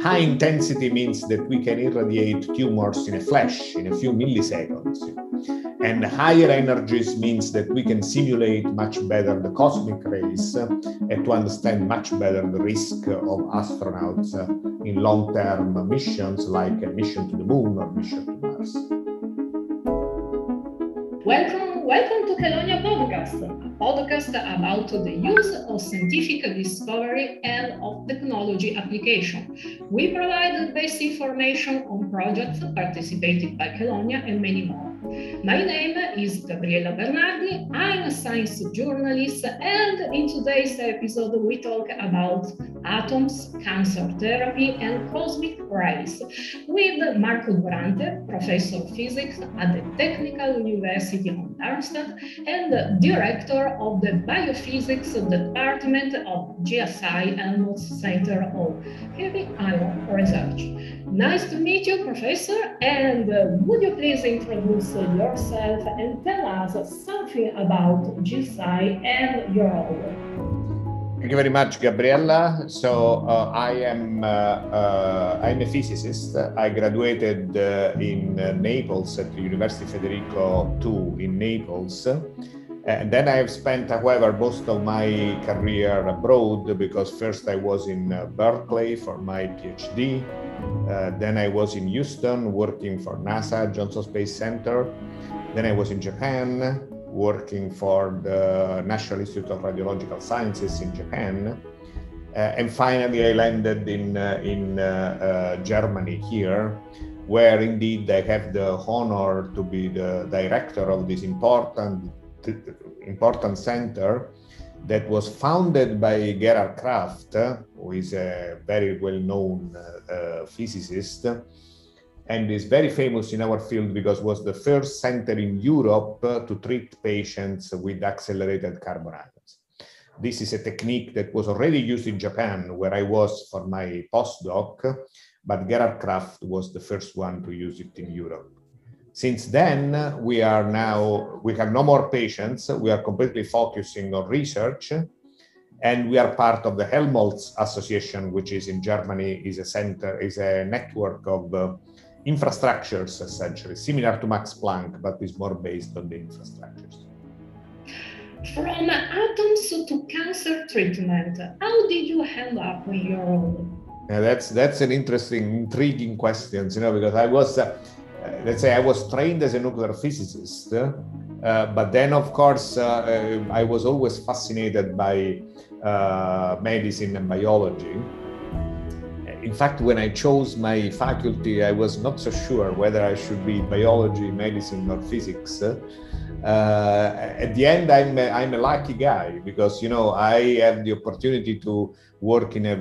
High intensity means that we can irradiate tumors in a flash, in a few milliseconds. And higher energies means that we can simulate much better the cosmic rays uh, and to understand much better the risk of astronauts uh, in long-term missions like a mission to the moon or mission to Mars. Welcome, welcome to Chelonia Podcast, a podcast about the use of scientific discovery and of technology application. We provide best information on projects participated by Chelonia and many more. My name is Gabriella Bernardi. I'm a science journalist, and in today's episode, we talk about atoms, cancer therapy, and cosmic rays with Marco Durante, professor of physics at the Technical University of Darmstadt and director of the Biophysics Department of GSI Helmholtz Center of Heavy Ion Research. Nice to meet you, Professor. And uh, would you please introduce yourself and tell us something about GSI and your role? Thank you very much, Gabriella. So uh, I am uh, uh I'm a physicist. I graduated uh, in uh, Naples at the University Federico II in Naples. And then I have spent, however, most of my career abroad because first I was in Berkeley for my PhD. Uh, then I was in Houston working for NASA, Johnson Space Center. Then I was in Japan working for the National Institute of Radiological Sciences in Japan. Uh, and finally, I landed in, uh, in uh, uh, Germany here, where indeed I have the honor to be the director of this important, important center that was founded by Gerhard Kraft, who is a very well-known uh, uh, physicist, and is very famous in our field because was the first center in Europe to treat patients with accelerated carbon. This is a technique that was already used in Japan, where I was for my postdoc, but Gerhard Kraft was the first one to use it in Europe. Since then, we are now, we have no more patients. We are completely focusing on research. And we are part of the Helmholtz Association, which is in Germany, is a center, is a network of uh, infrastructures, essentially, similar to Max Planck, but is more based on the infrastructures. From atoms to cancer treatment, how did you end up in your role? Yeah, that's that's an interesting, intriguing question, you know, because I was uh, let's say I was trained as a nuclear physicist, uh, but then of course uh, I was always fascinated by uh, medicine and biology. In fact, when I chose my faculty, I was not so sure whether I should be biology, medicine, or physics. Uh, at the end, I'm a, I'm a lucky guy because you know I have the opportunity to work in a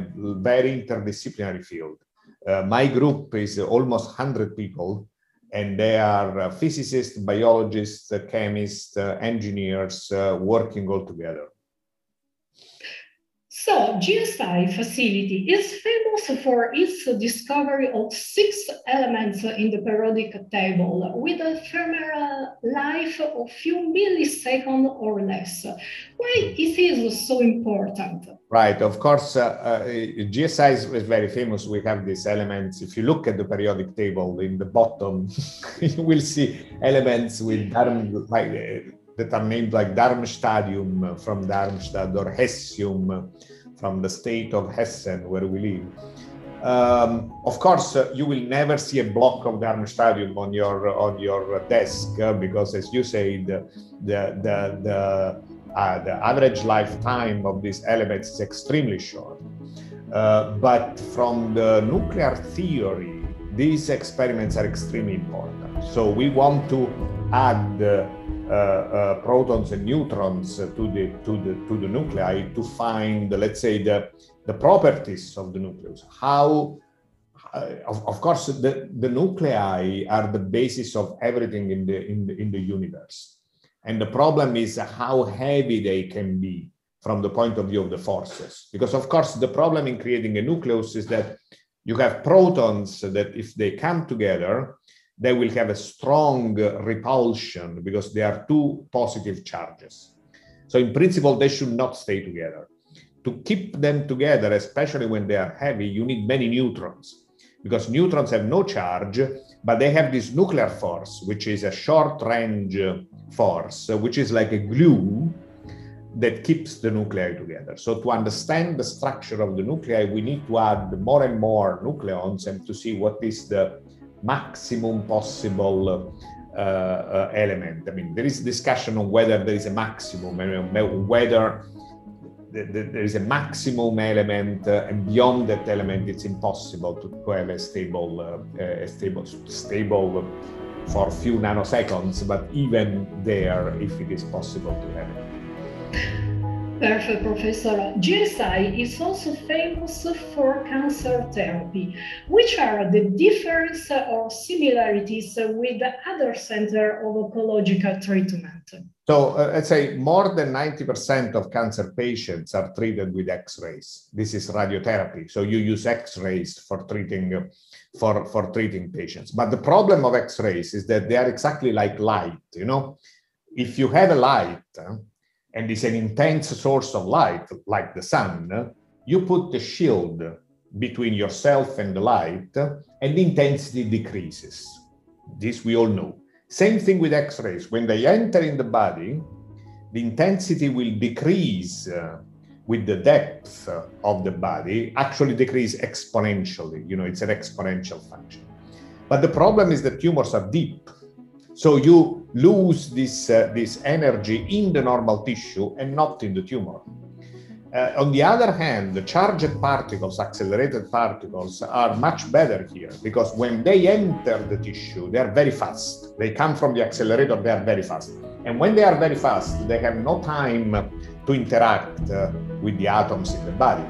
very interdisciplinary field. Uh, my group is almost 100 people, and they are uh, physicists, biologists, uh, chemists, uh, engineers working all together. So GSI facility is famous for its discovery of six elements in the periodic table with a ephemeral life of few milliseconds or less. Why it is so important? Right, of course, uh, uh, GSI is, very famous. We have these elements. If you look at the periodic table in the bottom, you will see elements with like, uh, that are named like Darmstadtium from Darmstadt or Hassium from the state of Hessen where we live. Um, of course, uh, you will never see a block of Darmstadtium on your on your desk uh, because, as you say, the the the, uh, the average lifetime of these elements is extremely short. Uh, but from the nuclear theory, these experiments are extremely important. So we want to add uh, protons and neutrons to the to the to the nuclei to find, let's say, the the properties of the nucleus. How, uh, of, of course, the, the nuclei are the basis of everything in the in the in the universe, and the problem is how heavy they can be from the point of view of the forces. Because of course, the problem in creating a nucleus is that you have protons that if they come together, they will have a strong repulsion because they are two positive charges. So in principle, they should not stay together. to keep them together, especially when they are heavy, you need many neutrons because neutrons have no charge, but they have this nuclear force, which is a short range force, which is like a glue that keeps the nuclei together. So to understand the structure of the nuclei, we need to add more and more nucleons and to see what is the maximum possible uh, uh, element. I mean, there is discussion on whether there is a maximum, whether there is a maximum element, uh, and beyond that element, it's impossible to, to have a stable, uh, a stable, stable for a few nanoseconds. But even there, if it is possible to have it. Professor. GSI is also famous for cancer therapy. Which are the differences or similarities with other centers of oncological treatment? So, uh, let's say more than 90% of cancer patients are treated with X-rays. This is radiotherapy. So you use X-rays for treating for, for treating patients. But the problem of X-rays is that they are exactly like light. You know, if you have a light, and is an intense source of light, like the sun, you put the shield between yourself and the light, and the intensity decreases. This we all know. Same thing with X rays. When they enter in the body, the intensity will decrease uh, with the depth of the body, actually decrease exponentially. You know, it's an exponential function. But the problem is that tumors are deep. So you lose this, uh, this energy in the normal tissue and not in the tumor. Uh, on the other hand, the charged particles, accelerated particles, are much better here because when they enter the tissue, they are very fast. They come from the accelerator, they are very fast. And when they are very fast, they have no time to interact uh, with the atoms in the body.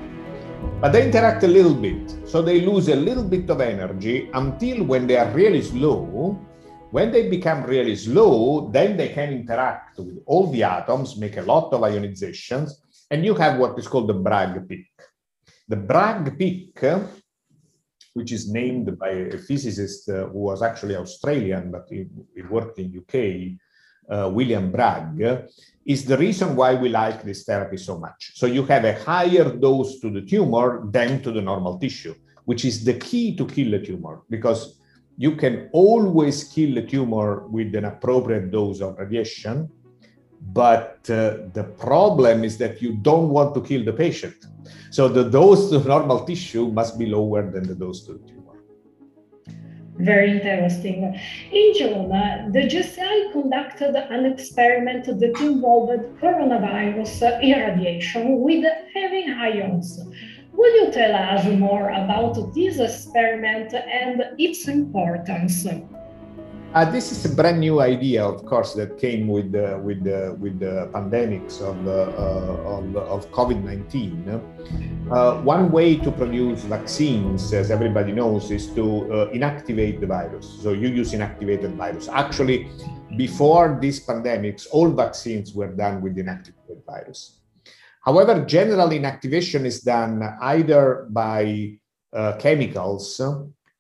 But they interact a little bit, so they lose a little bit of energy until when they are really slow, when they become really slow, then they can interact with all the atoms, make a lot of ionizations, and you have what is called the Bragg peak. The Bragg peak, which is named by a physicist uh, who was actually Australian, but he, he worked in UK, uh, William Bragg, is the reason why we like this therapy so much. So you have a higher dose to the tumor than to the normal tissue, which is the key to kill a tumor because you can always kill a tumor with an appropriate dose of radiation. But uh, the problem is that you don't want to kill the patient. So the dose to normal tissue must be lower than the dose to the tumor. Very interesting. In June, the GSI conducted an experiment that involved coronavirus irradiation with heavy ions. Will you tell us more about this experiment and its importance? Uh, this is a brand new idea, of course, that came with the, with with the pandemics of, uh, of, of COVID-19. Uh, one way to produce vaccines, as everybody knows, is to uh, inactivate the virus. So you use inactivated virus. Actually, before these pandemics, all vaccines were done with inactivated virus. However, general inactivation is done either by uh, chemicals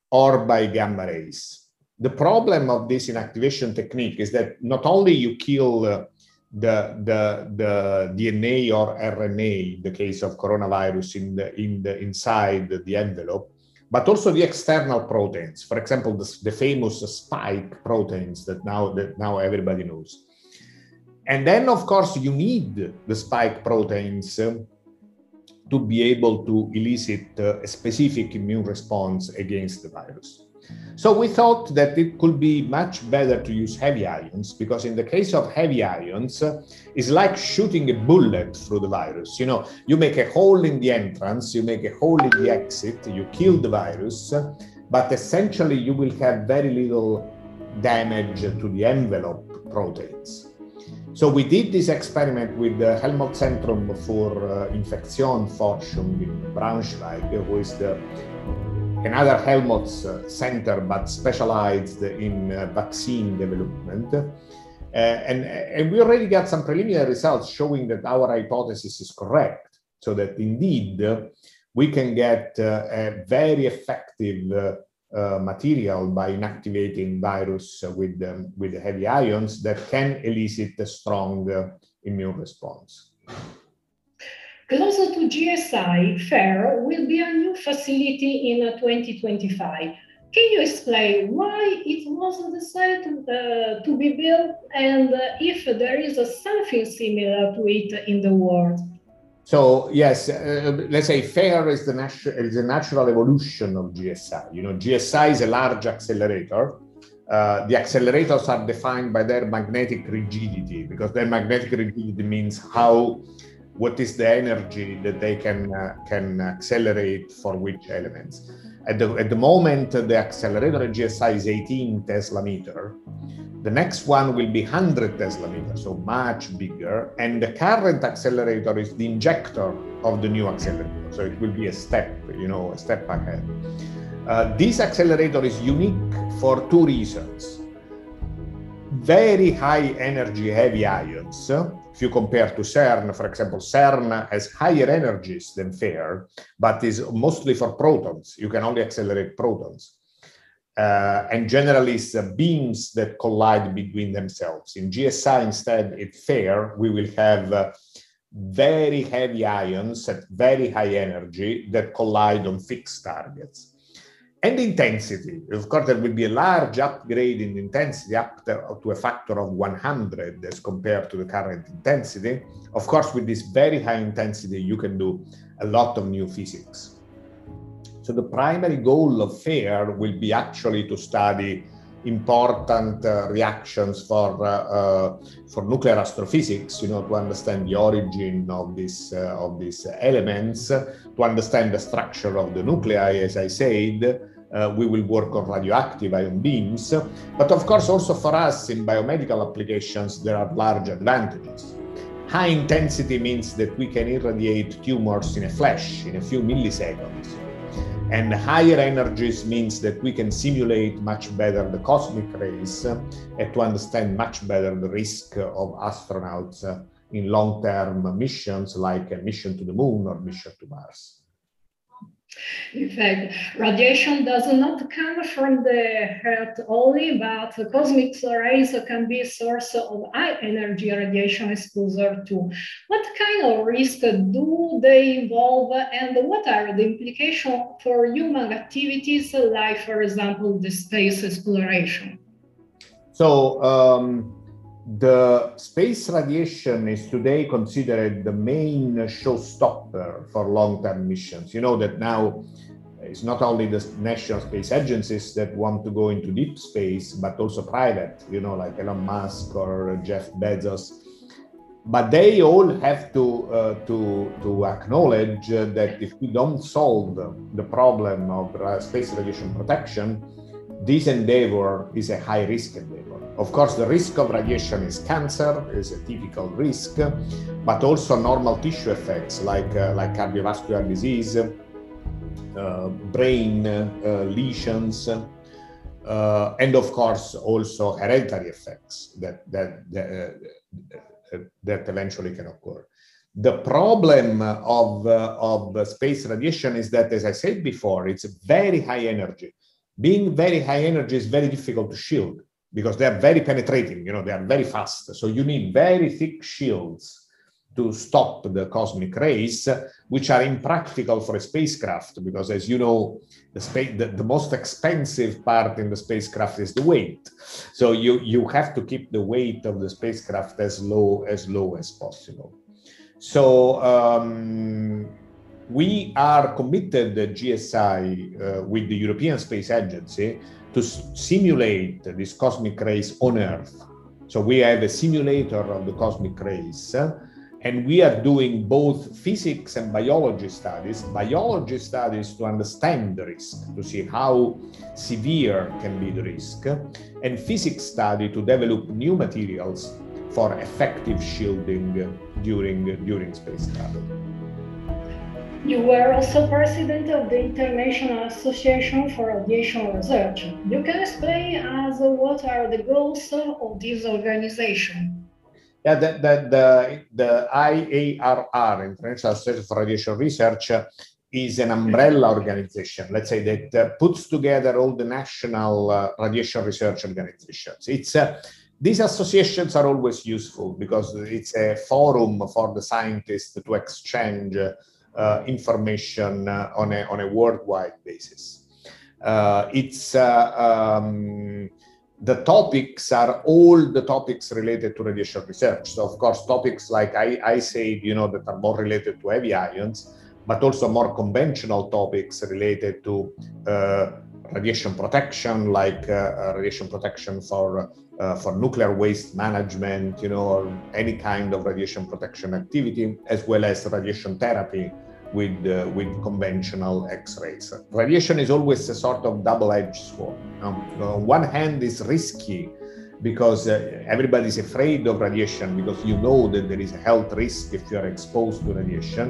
or by gamma rays. The problem of this inactivation technique is that not only you kill uh, the, the, the DNA or RNA, in the case of coronavirus, in the, in the, inside the envelope, but also the external proteins. For example, the, the famous spike proteins that now, that now everybody knows. And then, of course, you need the spike proteins uh, to be able to elicit uh, a specific immune response against the virus. So we thought that it could be much better to use heavy ions because in the case of heavy ions, uh, it's like shooting a bullet through the virus. You know, you make a hole in the entrance, you make a hole in the exit, you kill the virus, but essentially you will have very little damage to the envelope proteins. So we did this experiment with the Helmholtz Zentrum for uh, Infektionsforschung in Braunschweig, who is the another Helmholtz uh, center, but specialized in uh, vaccine development. Uh, and, and we already got some preliminary results showing that our hypothesis is correct. So that indeed we can get uh, a very effective uh, uh, material by inactivating virus with, um, with heavy ions that can elicit a strong uh, immune response. Closer to GSI, FAIR will be a new facility in 2025. Can you explain why it was decided uh, to be built and uh, if there is something similar to it in the world? So yes, uh, let's say FAIR is the, natu- is the natural evolution of GSI. You know, GSI is a large accelerator. Uh, the accelerators are defined by their magnetic rigidity because their magnetic rigidity means how what is the energy that they can uh, can accelerate for which elements. At the, at the moment, the accelerator at GSI is 18 Tesla meter. The next one will be 100 Tesla meter, so much bigger. And the current accelerator is the injector of the new accelerator. So it will be a step, you know, a step ahead. Uh, this accelerator is unique for two reasons. Very high energy heavy ions, if you compare to CERN, for example, CERN has higher energies than FAIR, but is mostly for protons. You can only accelerate protons. Uh, and generally it's beams that collide between themselves. In GSI, instead, at FAIR, we will have uh, very heavy ions at very high energy that collide on fixed targets and intensity. Of course, there will be a large upgrade in intensity up to a factor of 100 as compared to the current intensity. Of course, with this very high intensity, you can do a lot of new physics. So the primary goal of FAIR will be actually to study important uh, reactions for uh, uh, for nuclear astrophysics you know to understand the origin of this uh, of these elements to understand the structure of the nuclei as i said uh, we will work on radioactive ion beams. But of course, also for us in biomedical applications, there are large advantages. High intensity means that we can irradiate tumors in a flash, in a few milliseconds. And higher energies means that we can simulate much better the cosmic rays uh, and to understand much better the risk of astronauts uh, in long-term missions like a mission to the moon or mission to Mars. In fact, radiation does not come from the Earth only, but cosmic rays can be a source of high energy radiation exposure too. What kind of risk do they involve and what are the implications for human activities like, for example, the space exploration? So, um, the space radiation is today considered the main showstopper for long-term missions. You know that now it's not only the national space agencies that want to go into deep space, but also private, you know, like Elon Musk or Jeff Bezos. But they all have to uh, to to acknowledge that if we don't solve the problem of space radiation protection, this endeavor is a high risk endeavor. Of course, the risk of radiation is cancer, is a typical risk, but also normal tissue effects like, uh, like cardiovascular disease, uh, brain uh, lesions, uh, and of course also hereditary effects that, that, that, uh, that eventually can occur. The problem of, uh, of space radiation is that, as I said before, it's very high energy being very high energy is very difficult to shield because they are very penetrating, you know, they are very fast. So you need very thick shields to stop the cosmic rays, which are impractical for a spacecraft because, as you know, the, space, the, the, most expensive part in the spacecraft is the weight. So you, you have to keep the weight of the spacecraft as low as low as possible. So um, we are committed GSI uh, with the European Space Agency to simulate this cosmic rays on Earth. So we have a simulator of the cosmic rays, uh, and we are doing both physics and biology studies. Biology studies to understand the risk, to see how severe can be the risk, and physics study to develop new materials for effective shielding during, during space travel. You were also president of the International Association for Radiation Research. You can explain us what are the goals of this organization? Yeah, the, the, the, the IARR, International Association for Radiation Research, is an umbrella organization, let's say, that uh, puts together all the national uh, radiation research organizations. It's uh, these associations are always useful because it's a forum for the scientists to exchange uh, information uh, on, a, on a worldwide basis. Uh, it's um, the topics are all the topics related to radiation research. So of course, topics like I, I said, you know, that are more related to heavy ions, but also more conventional topics related to uh, radiation protection, like uh, radiation protection for uh, for nuclear waste management, you know, or any kind of radiation protection activity, as well as radiation therapy with uh, with conventional X-rays. Radiation is always a sort of double-edged sword. Um, on one hand, it's risky because uh, everybody is afraid of radiation because you know that there is a health risk if you are exposed to radiation.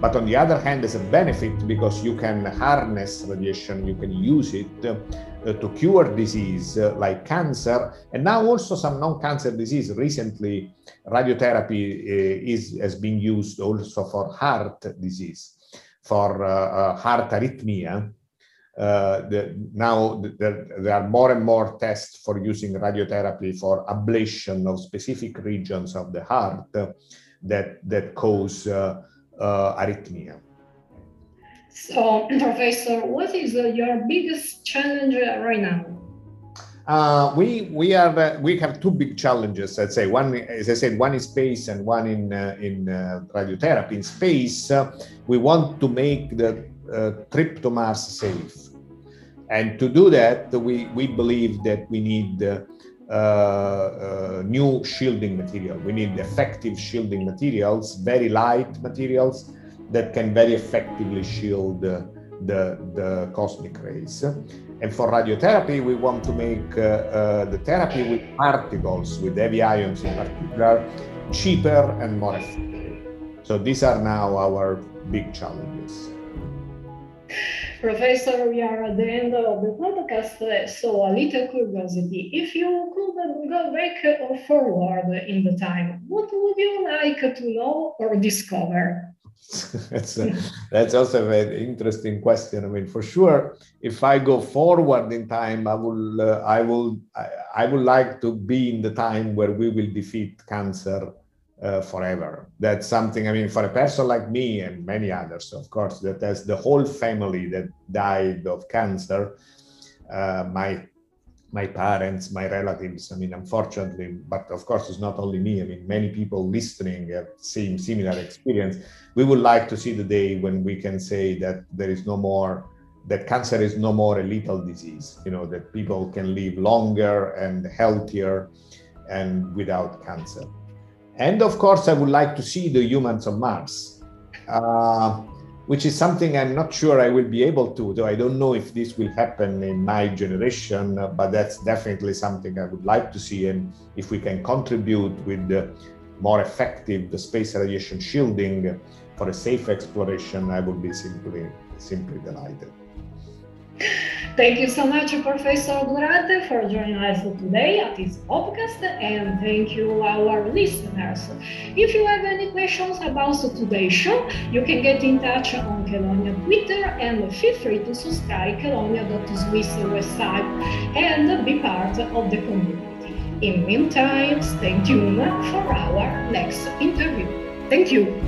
But on the other hand, there's a benefit because you can harness radiation, you can use it uh, to cure disease uh, like cancer, and now also some non-cancer disease. Recently, radiotherapy uh, is has been used also for heart disease, for uh, uh, heart arrhythmia. The, now there, there are more and more tests for using radiotherapy for ablation of specific regions of the heart that that cause uh, arrhythmia. So, Professor, what is uh, your biggest challenge right now? Uh, we we are uh, we have two big challenges. I'd say one, as I said, one is space and one in uh, in uh, radiotherapy. In space, we want to make the trip to Mars safe, and to do that, we we believe that we need uh, uh, new shielding material. We need effective shielding materials, very light materials that can very effectively shield the, the cosmic rays. And for radiotherapy, we want to make uh, uh, the therapy with particles, with heavy ions in particular, cheaper and more effective. So these are now our big challenges. Professor, we are at the end of the podcast, so a little curiosity. If you could go back or forward in the time, what would you like to know or discover? that's, a, that's also a very interesting question. I mean, for sure, if I go forward in time, I will, uh, I will, I, I would like to be in the time where we will defeat cancer uh, forever. That's something, I mean, for a person like me and many others, of course, that has the whole family that died of cancer, uh, my my parents, my relatives. I mean, unfortunately, but of course, it's not only me. I mean, many people listening have seen similar experience. We would like to see the day when we can say that there is no more, that cancer is no more a lethal disease. You know, that people can live longer and healthier and without cancer. And of course, I would like to see the humans on Mars, uh, which is something I'm not sure I will be able to, though I don't know if this will happen in my generation, but that's definitely something I would like to see. And if we can contribute with more effective space radiation shielding for a safe exploration, I would be simply, simply delighted. Thank you so much, Professor Durante, for joining us today at this podcast, and thank you, our listeners. If you have any questions about today's show, you can get in touch on Chelonia Twitter and feel free to subscribe Chelonia.swiss website and be part of the community. In meantime, stay tuned for our next interview. Thank you.